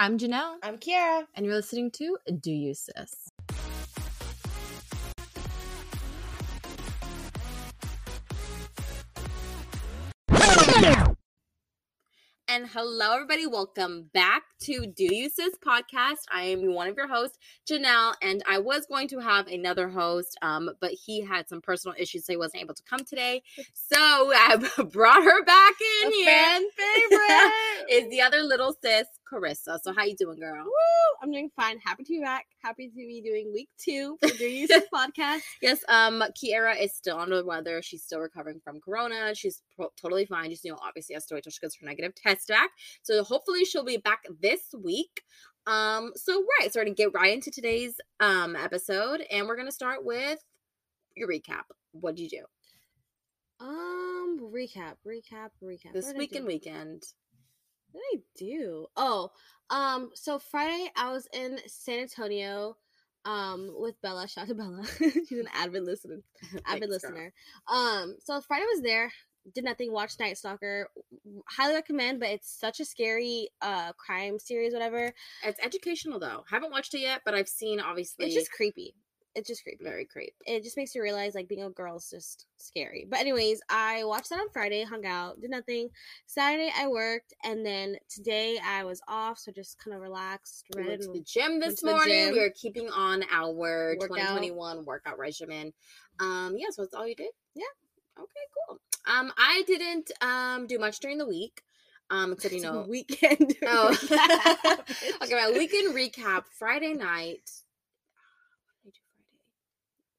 I'm Janelle. I'm Kiara. And you're listening to Do You Sis? And hello, everybody. Welcome back to Do You Sis podcast. I am one of your hosts, Janelle, and I was going to have another host, um, but he had some personal issues, so he wasn't able to come today. So I brought her back in A here. fan favorite. Is the other little sis, Carissa. So how you doing, girl? Woo! I'm doing fine. Happy to be back. Happy to be doing week two for Do You podcast. Yes, um, Kiara is still under the weather. She's still recovering from corona. She's pro- totally fine. Just you know, obviously has to wait till she gets her negative test back. So hopefully she'll be back this week. Um, so right, so we're gonna get right into today's um episode, and we're gonna start with your recap. What did you do Um, recap, recap, recap. this What did I week do? and weekend? What did I do? Oh, um, so Friday I was in San Antonio, um, with Bella. Shout out to Bella. She's an avid listener. Avid Thanks, girl. listener. Um, so Friday was there. Did nothing. Watched Night Stalker. Highly recommend, but it's such a scary uh crime series. Whatever. It's educational though. Haven't watched it yet, but I've seen obviously. It's just creepy. It's just creepy. very creep. it just makes you realize like being a girl is just scary. But anyways, I watched that on Friday, hung out, did nothing. Saturday I worked, and then today I was off, so just kind of relaxed, We went to the gym this morning. gym. We are keeping on our Workout. 2021 workout regimen. Um, yeah, so that's all you did. Yeah. Okay, cool. Um, I didn't um do much during the week. Um, except you know. weekend. Oh. okay, my weekend recap. Friday night.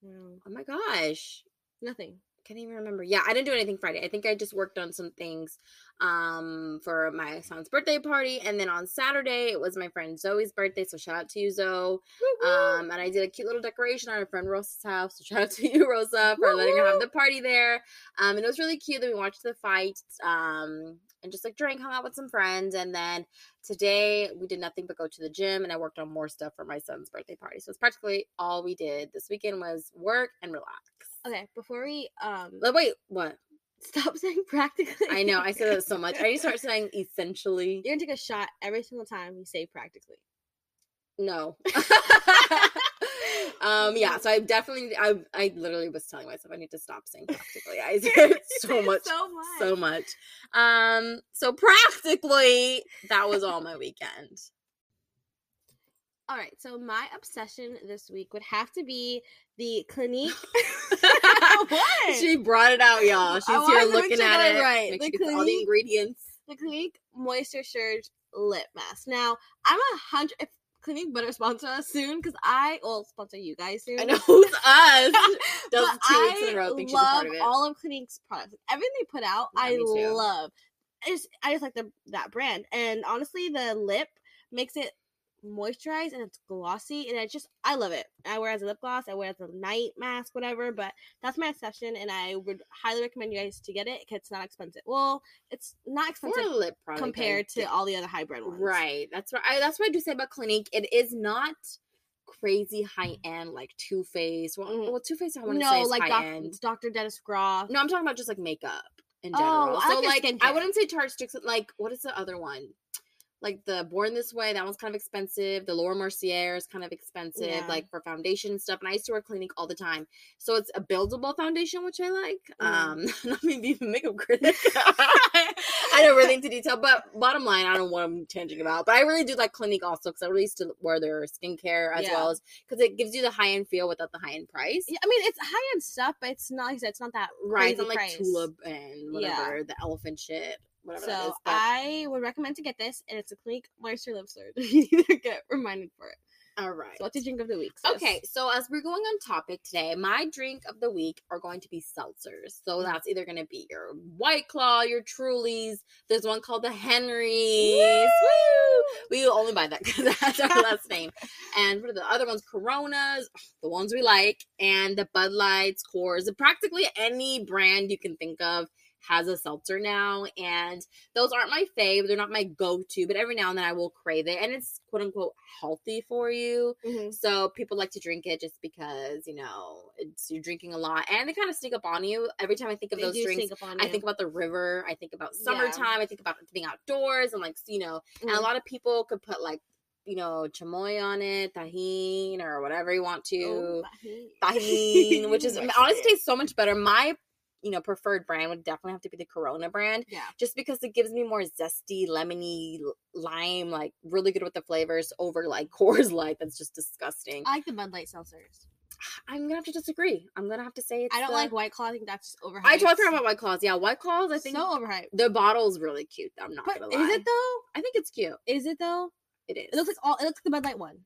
What did I do Friday? Wow. Oh my gosh. Nothing. can't even remember. Yeah, I didn't do anything Friday. I think I just worked on some things um for my son's birthday party and then on Saturday it was my friend Zoe's birthday, so shout out to you Zoe. Um and I did a cute little decoration on our friend Rosa's house. So shout out to you Rosa for letting her have the party there. Um and it was really cute that we watched the fight um and just like drank, hung out with some friends and then today we did nothing but go to the gym and I worked on more stuff for my son's birthday party. So it's practically all we did this weekend was work and relax. okay, before we um Like, wait, what? stop saying practically. I know I said that so much. I need to start saying essentially. You're gonna take a shot every single time you say practically. No. um. Yeah. So I definitely. I. I literally was telling myself I need to stop saying practically. I so much. so much. So much. Um. So practically, that was all my weekend. All right, so my obsession this week would have to be the Clinique. what? She brought it out, y'all. She's I here looking at it right. Make The sure get all the ingredients. the Clinique Moisture Surge Lip Mask. Now, I'm a hundred. If Clinique better sponsor us soon, because I will sponsor you guys soon. I know who's us. Does two weeks in a row. I Think she's a part love of it. all of Clinique's products. Everything they put out, Yeah, I love. I just, I just like the that brand, and honestly, the lip makes it moisturized and it's glossy, and it just, I love it. I wear it as a lip gloss. I wear it as a night mask, whatever. But that's my obsession, and I would highly recommend you guys to get it. It's not expensive. Well, it's not expensive a lip product, compared to all the other high brand ones. Right. That's right. I, that's what I do say about Clinique. It is not crazy high end like Too Faced. Well, Mm. well Too Faced I want to say is like high doc- end. Dr. Dennis Gross. No, I'm talking about just like makeup in Oh, general. I so like like I wouldn't say Tarte sticks. Like what is the other one? Like the Born This Way, that one's kind of expensive. The Laura Mercier is kind of expensive, Yeah. like for foundation and stuff. And I used to wear Clinique all the time, so it's a buildable foundation, which I like. Mm. Um, not me being a makeup critic. I don't really into detail, but bottom line, I don't know what I'm tanging about. But I really do like Clinique also because I really used to wear their skincare as Yeah. well as because it gives you the high end feel without the high end price. Yeah, I mean, it's high end stuff, but it's not. Like it's not that Right, it's not like price. tulip and Yeah. whatever the elephant shit, whatever So is. But, I would recommend to get this, and it's a Clinique Moisture Lip Surge. you need to get reminded for it. all right. So what's your drink of the week? sis? Okay, so as we're going on topic today, my drink of the week are going to be seltzers. So Mm. that's either going to be your White Claw, your Trulies. There's one called the Henrys. Woo! We only buy that because that's our last name. And for the other ones, Coronas, the ones we like, and the Bud Lights, Coors, practically any brand you can think of has a seltzer now, and those aren't my fave. They're not my go-to, but every now and then I will crave it, and it's quote unquote healthy for you. Mhm. So people like to drink it just because you know it's you're drinking a lot, and they kind of sneak up on you. Every time I think of They those drinks, sneak up on I think about the river. I think about Yeah. summertime. I think about being outdoors and like you know, and a Mhm. lot of people could put like you know chamoy on it, Tajín or whatever you want to Oh, Tajín, which is honestly tastes so much better. My you know preferred brand would definitely have to be the Corona brand, yeah. just because it gives me more zesty, lemony, lime, like really good with the flavors over like Coors Light. That's just disgusting. I like the Bud Light seltzers. I'm gonna have to disagree. I'm gonna have to say it's I don't the- like White Claw. I think that's just overhyped. I talked about White Claws. Yeah, White Claws. I think so overhyped. the bottle's really cute. I'm not But gonna is it though? I think it's cute. Is it though? It is. It looks like all. It looks like the Bud Light one.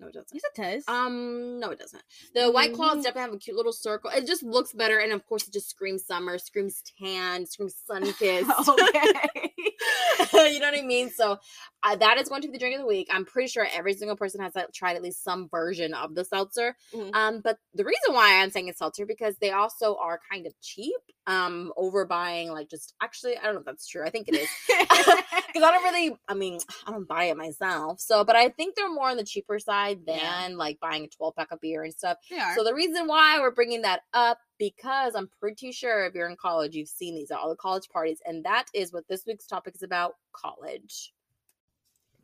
No, it doesn't. Yes, it does. Um, no, it doesn't. The white claws Mhm. definitely have a cute little circle. It just looks better, and of course, it just screams summer, screams tan, screams sun kissed. okay. you know what I mean? So uh, that is going to be the drink of the week. I'm pretty sure every single person has like, tried at least some version of the seltzer. Mhm. Um, but the reason why I'm saying it's seltzer because they also are kind of cheap. Um, over buying like just actually, I don't know if that's true. I think it is because I don't really. I mean, I don't buy it myself. So, but I think they're more on the cheaper side than Yeah. like buying a 12 pack of beer and stuff. So the reason why we're bringing that up because I'm pretty sure if you're in college, you've seen these at all the college parties, and that is what this week's topic is about: college.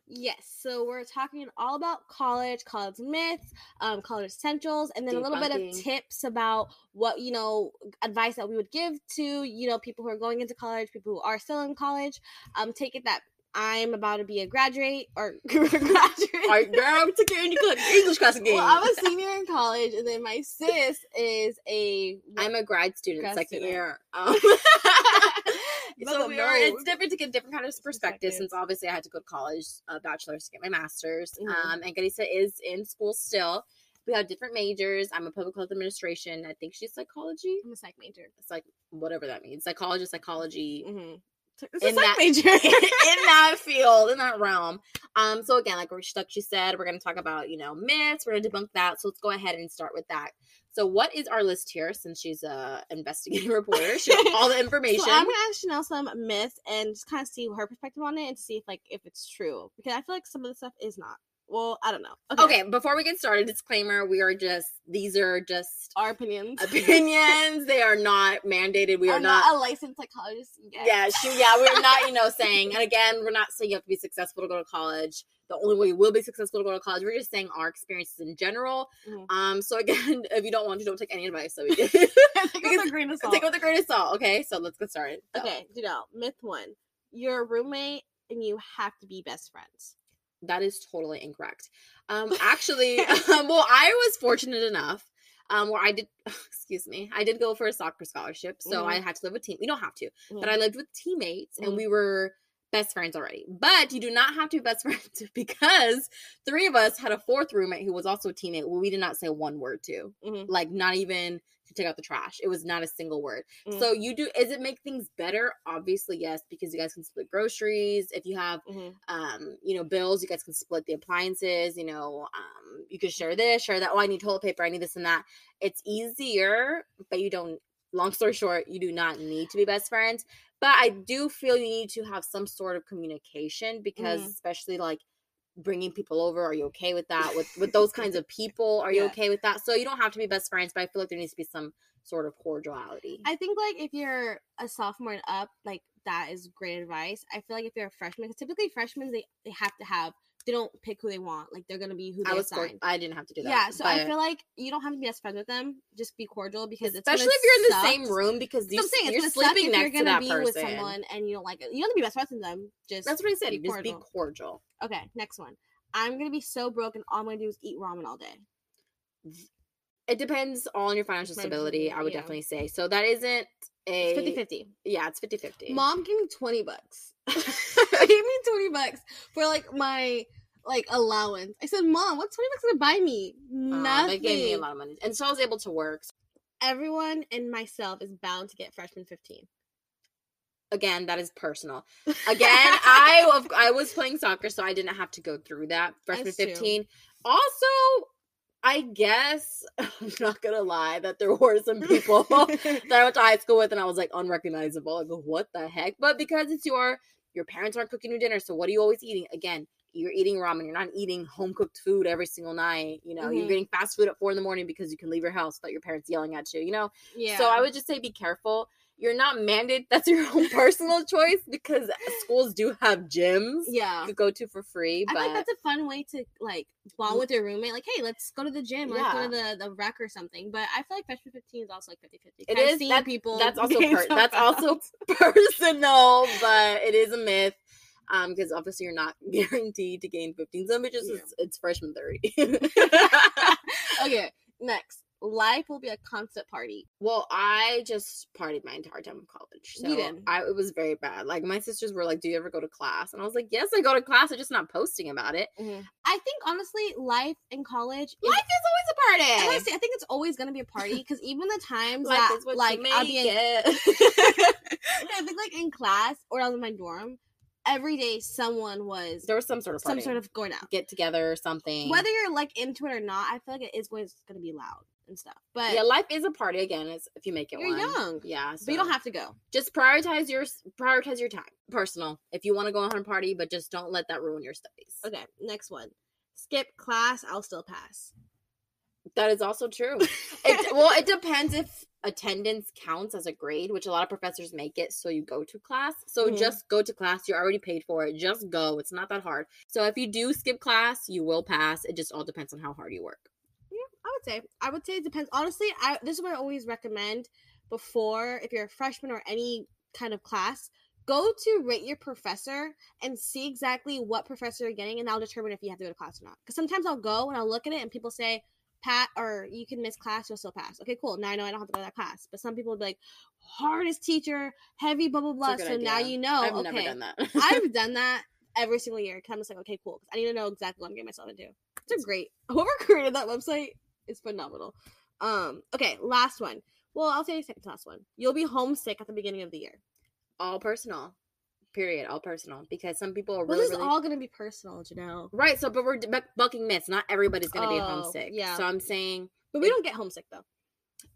Yes, so we're talking all about college, college myths, um, college essentials, and then a little bit of tips about what you know, advice that we would give to you know people who are going into college, people who are still in college. Um, take it that I'm about to be a graduate or graduate. All right, girl, took your English class- English class again. Well, I'm a senior in college, and then my sis is a. I'm a grad student, Grad second student. year. Um, so we it's different to get different kind of perspective since obviously I had to go to college, a bachelor's to get my master's. Mhm. Um, and Carissa is in school still. We have different majors. I'm a public health administration. I think she's psychology. I'm a psych major. It's like whatever that means. Psychologist, psychology. Mm-hmm. In that- major. in that field, in that realm. Um, so again, like like she said, we're gonna talk about, you know, myths, we're gonna debunk that. So let's go ahead and start with that. So what is our list here since she's a investigating reporter? She has all the information. So I'm gonna ask Janelle some myths and just kind of see her perspective on it and see if like if it's true because I feel like some of the stuff is not. Well, I don't know. okay, before we get started, disclaimer, we are just these are just our opinions. opinions. they are not mandated. We are I'm not, not, a licensed psychologist. Yet. yeah, she, yeah, we're not, you know, saying, and again, we're not saying you have to be successful to go to college. The only way you will be successful to go to college, we're just saying our experiences in general. Mhm. Um, so again, if you don't want to, don't take any advice that we give. Take with a grain of salt. take with a grain of salt. Okay, so let's get started. Go. Okay, Janelle. Myth one: You're a roommate and you have to be best friends. That is totally incorrect. Um, actually, um, well, I was fortunate enough. Um, where I did, excuse me, I did go for a soccer scholarship, so Mhm. I had to live with team. You don't have to, but Mhm. I lived with teammates, and Mhm. we were best friends already. But you do not have to be best friends because three of us had a fourth roommate who was also a teammate. Well, we did not say one word to, Mhm. like not even to take out the trash. It was not a single word. Mhm. So you do is it make things better? Obviously, yes, because you guys can split groceries. If you have Mhm. um, you know, bills, you guys can split the appliances, you know, um, you can share this, share that. Oh, I need toilet paper, I need this and that. It's easier, but you don't long story short, you do not need to be best friends. But I do feel you need to have some sort of communication because Mhm. especially like bringing people over are you okay with that with with those kinds of people are you Yeah. okay with that so you don't have to be best friends but i feel like there needs to be some sort of cordiality I think like if you're a sophomore and up, like that is great advice. I feel like if you're a freshman, because typically freshmen they they have to have they don't pick who they want. Like they're gonna be who they i was i didn't have to do that Yeah, so I feel like you don't have to be best friends with them. Just be cordial because it's especially if you're in the same room because you, I'm saying, you're sleeping next you're to gonna that be person with someone and you don't like it. You don't have to be best friends with them. Just that's what i said be just be cordial. okay. Next one. I'm gonna be so broke and all I'm gonna do is eat ramen all day. it depends on your financial Financial stability i would yeah. definitely say so that isn't a It's 50 50. yeah it's 50 50 Mom gave me 20 bucks. gave me 20 bucks for like my like allowance. I said, Mom, what's 20 bucks gonna buy me? Nothing. they gave me a lot of money and so i was able to work Everyone and myself is bound to get freshman 15. again that is personal again i i was playing soccer so i didn't have to go through that freshman That's true. 15 also I guess I'm not gonna lie that there were some people that I went to high school with and I was like unrecognizable. Like, what the heck? But because it's your your parents aren't cooking you dinner, so what are you always eating? Again, you're eating ramen. You're not eating home cooked food every single night. You know, you're Mhm. getting fast food at four in the morning because you can leave your house without your parents yelling at you. You know, yeah. so I would just say be careful. You're not mandated. That's your own personal choice because schools do have gyms yeah. you go to for free. I But like that's a fun way to like bond with your roommate. Like, hey, let's go to the gym. Let's go to the, the rec or something. But I feel like freshman 15 is also like 50 50. It is. seen people. that's also per- that's also personal, but it is a myth. Um, because obviously you're not guaranteed to gain 15 some bitches. Yeah. It's, it's freshman 30. okay, next. Life will be a constant party. well, I just partied my entire time of college. So You did. I it was very bad. Like my sisters were like, Do you ever go to class? And I was like, Yes, I go to class. I'm just not posting about it. Mm-hmm. I think honestly, life in college. Life is always a party. honestly, I think it's always gonna be a party because even the times Life that like I'll be in. I think like in class or I was in my dorm, every day someone was there was some sort of some sort of going out. get together or something. Whether you're like into it or not, I feel like it is always gonna be loud and stuff. But yeah, life is a party again. It's if you make it you're one. young, Yeah, but you don't have to go. just prioritize your prioritize your time. Personal. If you want to go on a party, but just don't let that ruin your studies. Okay, next one. Skip class, I'll still pass. That is also true. It, well, it depends if attendance counts as a grade, which a lot of professors make it so you go to class. So Mhm. just go to class. You're already paid for it. Just go. It's not that hard. So if you do skip class, you will pass. It just all depends on how hard you work. I would say. I would say it depends. Honestly, I this is what I always recommend before if you're a freshman or any kind of class, go to rate your professor and see exactly what professor you're getting, and that'll determine if you have to go to class or not. Because sometimes I'll go and I'll look at it and people say, Pat, or you can miss class, you'll still pass. Okay, cool. Now I know I don't have to go to that class. But some people will be like, hardest teacher, heavy, blah, blah, blah. So now you know. I've okay. never done that. I've done that every single year. 'cause I'm just like, okay, cool. I need to know exactly what I'm getting myself into. It's a great. Whoever created that website is phenomenal. Um. Okay, last one. Well, I'll say second to last one. You'll be homesick at the beginning of the year. all personal. Period. All personal. Because some people are Well, really, this is really all gonna be personal, Janelle. right. So, but we're bu- bucking myths. Not everybody's gonna be Oh, homesick. yeah. So I'm saying But we don't get homesick though.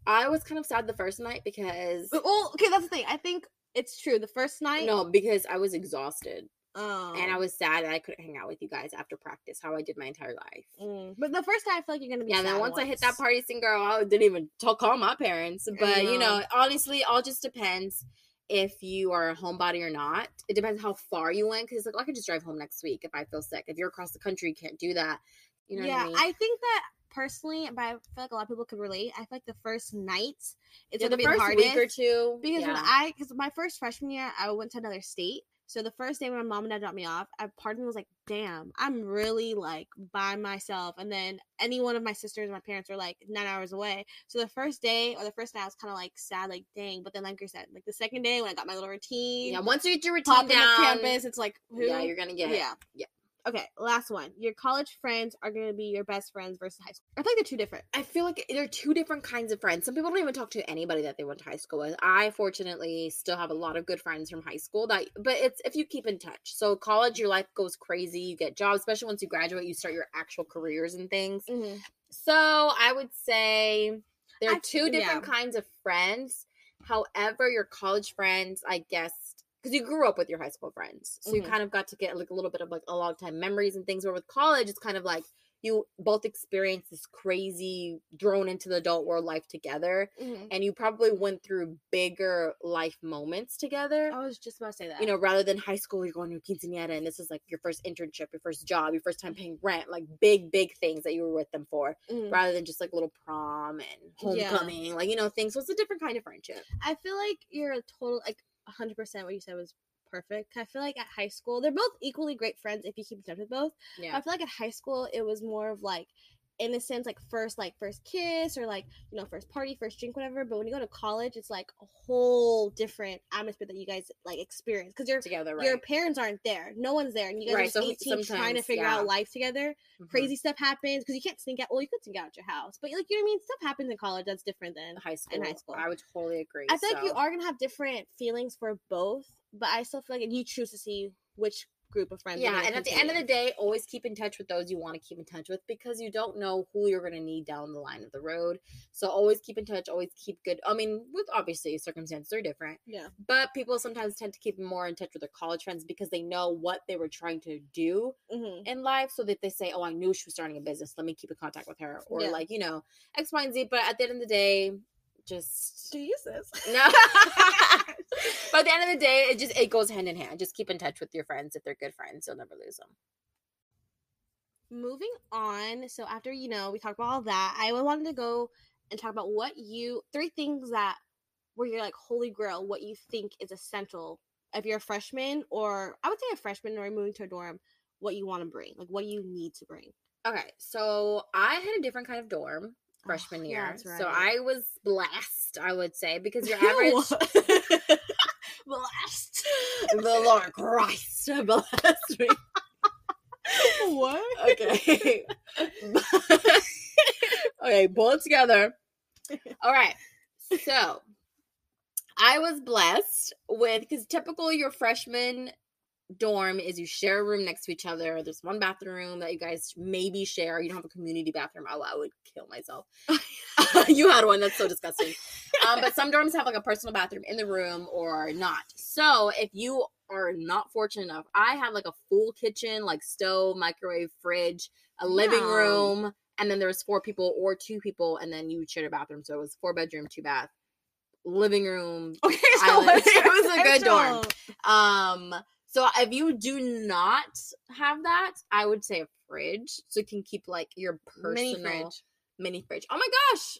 I was kind of sad the first night because Well, okay, that's the thing. I think it's true. The first night. no, because I was exhausted Um, and I was sad that I couldn't hang out with you guys after practice. How I did my entire life. mm, but the first time, I feel like you're gonna be. Yeah, then sad once I hit that party scene, girl, I didn't even talk, call my parents. But you know, know. honestly, all just depends if you are a homebody or not. It depends how far you went. Because like, I could just drive home next week if I feel sick. If you're across the country, you can't do that. You know yeah, what I mean? think that personally, but I feel like a lot of people could relate. I feel like the first night it's yeah, gonna the be first the hardest week or two. because when. I because my first freshman year I went to another state. So the first day when my mom and dad dropped me off, I part of me was like, "Damn, I'm really like by myself." And then any one of my sisters, my parents were like nine hours away. So the first day or the first night, I was kind of like sad, like dang. But then, like you said, like the second day when I got my little routine, yeah, once you get your routine down, campus, it's like who? yeah, you're gonna get it. yeah. Okay, last one. Your college friends are gonna be your best friends versus high school. I feel like they're two different. I feel like they're two different kinds of friends. Some people don't even talk to anybody that they went to high school with. I fortunately still have a lot of good friends from high school that but it's if you keep in touch. So college your life goes crazy, you get jobs, especially once you graduate, you start your actual careers and things. Mm-hmm. So I would say there are I- two different yeah. kinds of friends. However, your college friends, I guess, because you grew up with your high school friends, so you Mhm. kind of got to get like a little bit of like a long time memories and things. Where with college, it's kind of like you both experience this crazy thrown into the adult world life together, Mm-hmm. and you probably went through bigger life moments together. I was just about to say that. You know, rather than high school, you're going to quinceanera, and this is like your first internship, your first job, your first time paying rent, like big, big things that you were with them for Mhm. rather than just like little prom and Yeah. homecoming, like you know things. So it's a different kind of friendship. I feel like you're a total like 100 percent what you said was perfect. I feel like at high school they're both equally great friends if you keep in touch with both. Yeah, I feel like at high school it was more of like innocence, like first like first kiss or like you know first party, first drink, whatever. But when you go to college, it's like a whole different atmosphere that you guys like experience because your together, right? your parents aren't there, no one's there, and you guys Right, are just so 18 trying to figure yeah. out life together. Mhm. Crazy stuff happens because you can't sneak out. Well, you could sneak out at your house, but like you know what I mean. Stuff happens in college that's different than high school. in high school. I would totally agree. I feel like you are gonna have different feelings for both, but I still feel like you choose to see which group of friends. Yeah, and at the end of the day, always keep in touch with those you want to keep in touch with because you don't know who you're going to need down the line of the road. So always keep in touch, always keep good. I mean, with obviously circumstances are different, yeah, but people sometimes tend to keep more in touch with their college friends because they know what they were trying to do hmm in life. So that they say, "Oh, I knew she was starting a business. Let me keep in contact with her," or Yeah. like you know X, Y, and Z. But at the end of the day, just do you use this? no. but at the end of the day, it just it goes hand in hand. Just keep in touch with your friends if they're good friends. You'll never lose them. Moving on. So after you know we talked about all that, I wanted to go and talk about what you three things that were your like holy grail. What you think is essential if you're a freshman, or I would say a freshman or moving to a dorm. What you want to bring, like what you need to bring. Okay, so I had a different kind of dorm Oh, freshman yeah, year. that's So. I was blessed, I would say, because your average. the Lord Christ blessed me. what? Okay. okay, pull it together. All right. So I was blessed with because typical your freshman dorm is you share a room next to each other. There's one bathroom that you guys maybe share. You don't have a community bathroom. I would kill myself. you had one. That's so disgusting. Um, but some dorms have like a personal bathroom in the room or not. So if you are not fortunate enough, I have like a full kitchen, like stove, microwave, fridge, a living Wow. room, and then there was four people or two people, and then you shared a bathroom. So it was four bedroom, two bath, living room. Okay, so It was a good dorm. Um, so if you do not have that, I would say a fridge, so you can keep like your personal Mini fridge. mini fridge. Oh my gosh,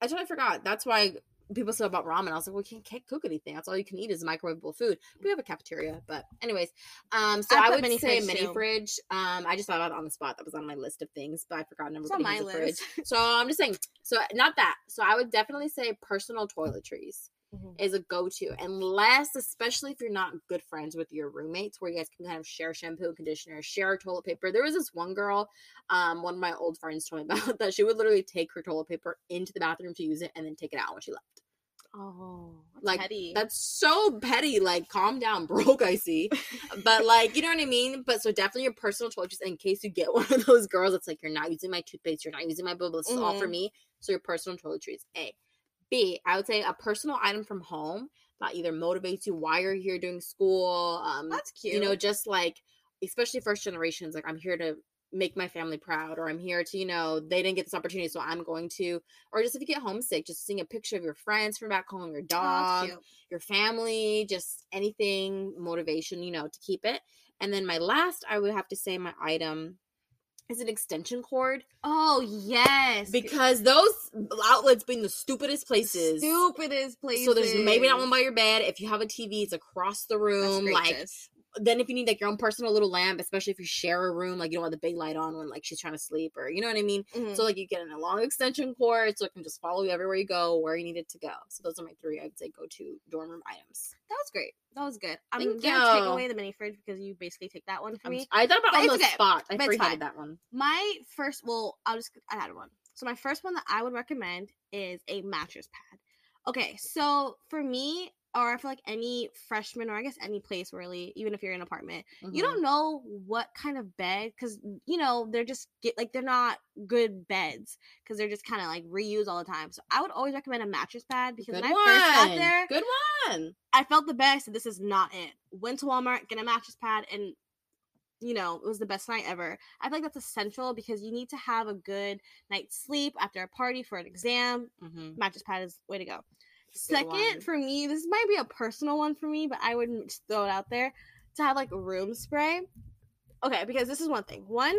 I totally forgot. That's why people said about ramen. I was like, well, you can't, can't cook anything. That's all you can eat is microwavable food. We have a cafeteria, but anyways, um, so I I, would mini say fridge, mini too. fridge. Um, I just thought about it on the spot. That was on my list of things, but I forgot It's everybody on my has fridge. list. So I'm just saying. So not that. So I would definitely say personal toiletries Mhm. is a go-to unless especially if you're not good friends with your roommates where you guys can kind of share shampoo and conditioner share toilet paper there was this one girl um one of my old friends told me about that she would literally take her toilet paper into the bathroom to use it and then take it out when she left Oh, that's like petty. that's so petty like calm down broke i see but like you know what i mean but so definitely your personal toiletries in case you get one of those girls that's like you're not using my toothpaste you're not using my blah blah this is all for Mhm. me so your personal toiletries a b i would say a personal item from home that either motivates you why you're here doing school um that's cute. you know just like especially first generations like i'm here to make my family proud or i'm here to you know they didn't get this opportunity so i'm going to or just if you get homesick just seeing a picture of your friends from back home your Oh, dog your family just anything motivation you know to keep it and then my last i would have to say my item is an extension cord Oh yes, because those outlets being the stupidest places stupidest places. so there's maybe not one by your bed if you have a tv it's across the room like. Then if you need like your own personal little lamp, especially if you share a room, like you don't want the big light on when like she's trying to sleep or you know what I mean. Mhm. So like you get in a long extension cord so it can just follow you everywhere you go, where you need it to go. So those are my three I'd say go to dorm room items. that was great. That was good. I'm Thank gonna take away the mini fridge because you basically take that one for me. I thought about But on the okay. spot. I forgot that one. My first, well, I'll just I had one. So my first one that I would recommend is a mattress pad. Okay, so for me, or I feel like any freshman, or I guess any place really, even if you're in an apartment, you Mhm. don't know what kind of bed because you know they're just get like they're not good beds because they're just kind of like reused all the time. So I would always recommend a mattress pad because Good when one. I first got there, Good one. I felt the best. This is not it. Went to Walmart, get a mattress pad, and you know it was the best night ever. I feel like that's essential because you need to have a good night's sleep after a party for an exam. Mm-hmm. Mattress pad is way to go. Second, one. for me, this might be a personal one for me, but I would just throw it out there to have like room spray. Okay, because this is one thing. One,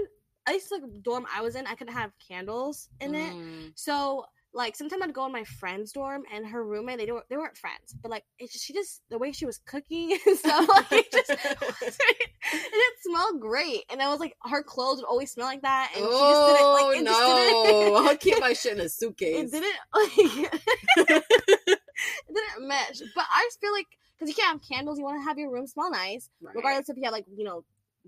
at least like dorm I was in, I couldn't have candles in it. Mm. So like sometimes I'd go in my friend's dorm and her roommate they don't they weren't friends, but like it just, she just the way she was cooking and stuff like it just it didn't great, and I was like her clothes would always smell like that, and oh she just didn't like it just didn't. no! I'll keep my shit in a It suitcase. didn't like it didn't mesh, but I just feel like because you can't have candles, you want to have your room smell nice, Right. regardless if you have like you know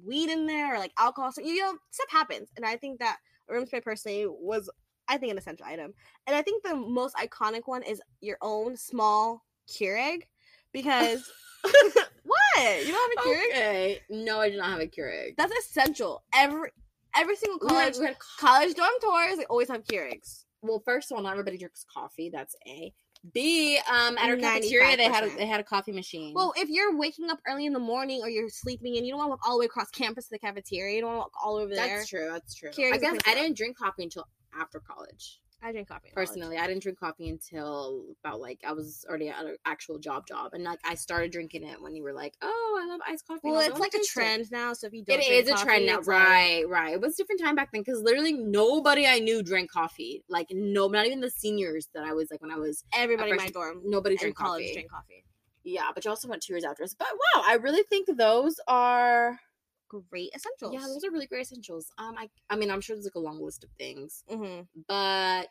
weed in there or like alcohol. So you know stuff happens, and I think that a room spray personally was I think an essential item, and I think the most iconic one is your own small Keurig because what? You don't have a Keurig? Okay. No, I do not have a Keurig. That's essential. Every every single We had- college we had college dorm tours, they always have Keurigs. well, first of all, not everybody drinks coffee. That's A. B. Um, at our cafeteria, they had a, they had a coffee machine. Well, if you're waking up early in the morning or you're sleeping and you don't want to walk all the way across campus to the cafeteria, you don't want to walk all over there. that's true. That's true. Keurig's I a guess I didn't drink coffee until after college. I drink coffee. in college. Personally, I didn't drink coffee until about like I was already at an actual job job, and like I started drinking it when you were like, "Oh, I love iced coffee." Well, it's "Oh, like a taste it." trend now. So if you don't, It is a trend now, it's like- right? Right. It was a different time back then because literally nobody I knew drank coffee. Like no, not even the seniors that I was like when I was. everybody in my dorm, Nobody drank college, coffee. drink coffee. Yeah, but you also went two years after us. But wow, I really think those are Great essentials. yeah, those are really great essentials. Um, I I mean, I'm sure there's like a long list of things, hmm but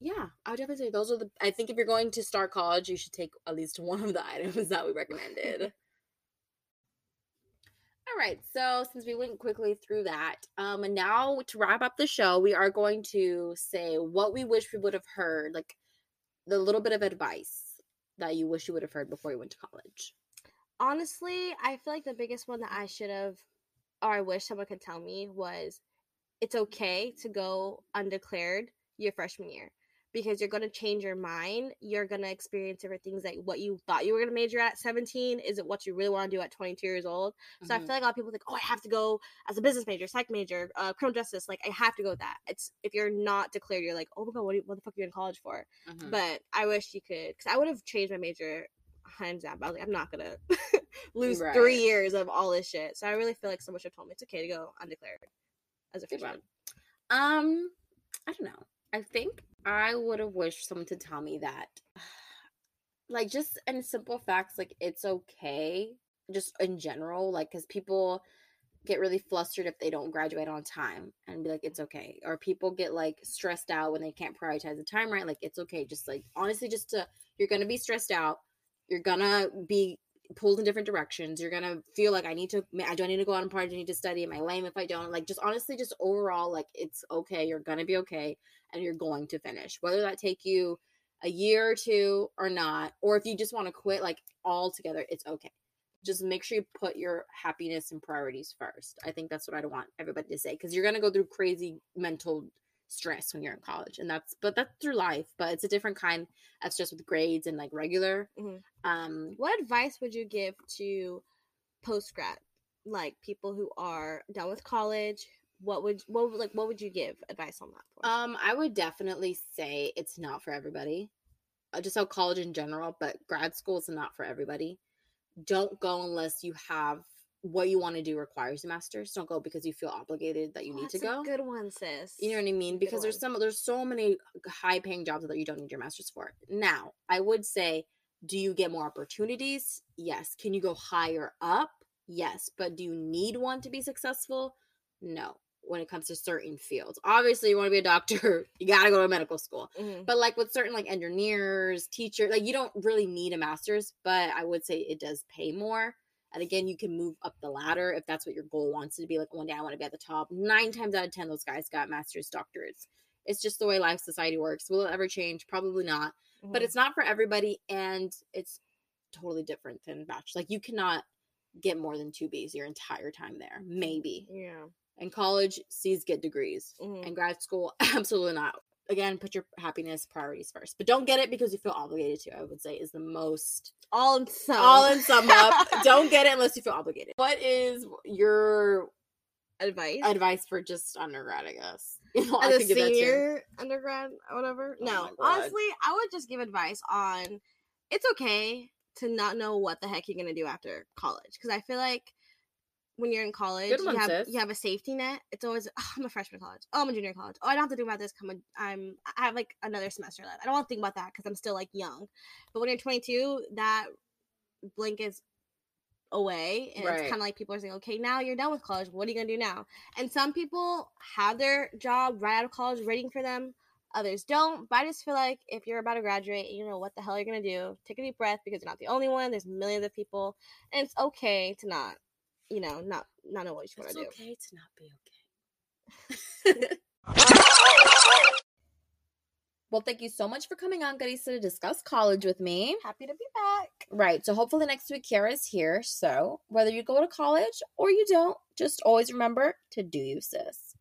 yeah, I would definitely say those are the. I think if you're going to start college, you should take at least one of the items that we recommended. All right, so since we went quickly through that, um, and now to wrap up the show, we are going to say what we wish we would have heard, like the little bit of advice that you wish you would have heard before you went to college. Honestly, I feel like the biggest one that I should have, or I wish someone could tell me, was it's okay to go undeclared your freshman year because you're going to change your mind. You're going to experience different things like what you thought you were going to major at 17 Is it what you really want to do at 22 years old. So I Mhm. feel like a lot of people think, oh, I have to go as a business major, psych major, uh, criminal justice. Like I have to go with that. It's if you're not declared, you're like, oh my god, what, you, what the fuck are you in college for? Mhm. But I wish you could, because I would have changed my major hands down. But I was like, I'm not gonna lose Right. three years of all this shit. So I really feel like someone should have told me it's okay to go undeclared as a freshman. Um, I don't know. I think I would have wished someone to tell me that, like, just in simple facts, like it's okay, just in general, like, because people get really flustered if they don't graduate on time and be like it's okay or people get like stressed out when they can't prioritize the time right like it's okay just like honestly just to you're gonna be stressed out you're gonna be pulled in different directions you're gonna feel like i need to i don't need to go out and party i need to study am i lame if i don't like just honestly just overall like it's okay you're gonna be okay and you're going to finish whether that take you a year or two or not or if you just want to quit like all together it's okay just make sure you put your happiness and priorities first. I think that's what I'd want everybody to say because you're gonna go through crazy mental stress when you're in college, and that's but that's through life. But it's a different kind of stress with grades and like regular. Mhm. Um, What advice would you give to post grad, like people who are done with college? What would what would- like what would you give advice on that? For? um, I would definitely say it's not for everybody. Uh, just how college in general, but grad school is not for everybody. Don't go unless you have what you want to do requires a master's. Don't go because you feel obligated that you Oh, need to go. good one, sis. You know what I mean? Good Because there's one. some there's so many high paying jobs that you don't need your master's for. Now, I would say, do you get more opportunities? Yes. Can you go higher up? Yes. But do you need one to be successful? No. When it comes to certain fields. Obviously, you want to be a doctor, you gotta go to medical school. Mhm. But like with certain like engineers, teachers, like you don't really need a master's, but I would say it does pay more. And again, you can move up the ladder if that's what your goal wants to be. Like one day I want to be at the top. Nine times out of ten, those guys got master's doctorates. It's just the way life society works. Will it ever change? Probably not. But Mhm. it's not for everybody, and it's totally different than bachelor. Like you cannot get more than two B's your entire time there. Maybe. yeah. In college, C's get degrees Mhm. and grad school absolutely not again put your happiness priorities first but don't get it because you feel obligated to i would say is the most all in some. all in sum up don't get it unless you feel obligated what is your advice. advice for just undergrad i guess you know, I As a give that senior undergrad whatever. Oh no, honestly, I would just give advice on it's okay to not know what the heck you're gonna do after college because I feel like when you're in college, Good you have sis. you have a safety net. It's always oh, I'm a freshman college. Oh, I'm a junior in college. Oh, I don't have to think about this. Come I'm I have like another semester left. I don't want to think about that because I'm still like young. But when you're 22, that blink is away and it's kind of like people are saying okay now you're done with college what are you gonna do now and some people have their job right out of college waiting for them others don't but i just feel like if you're about to graduate and you know what the hell you're gonna do take a deep breath because you're not the only one there's millions of people and it's okay to not you know not not know what you want to do It's okay to not be okay Well, thank you so much for coming on, Carissa, to discuss college with me. Happy to be back. Right. So hopefully next week Kiara is here. So whether you go to college or you don't, just always remember to do you, sis.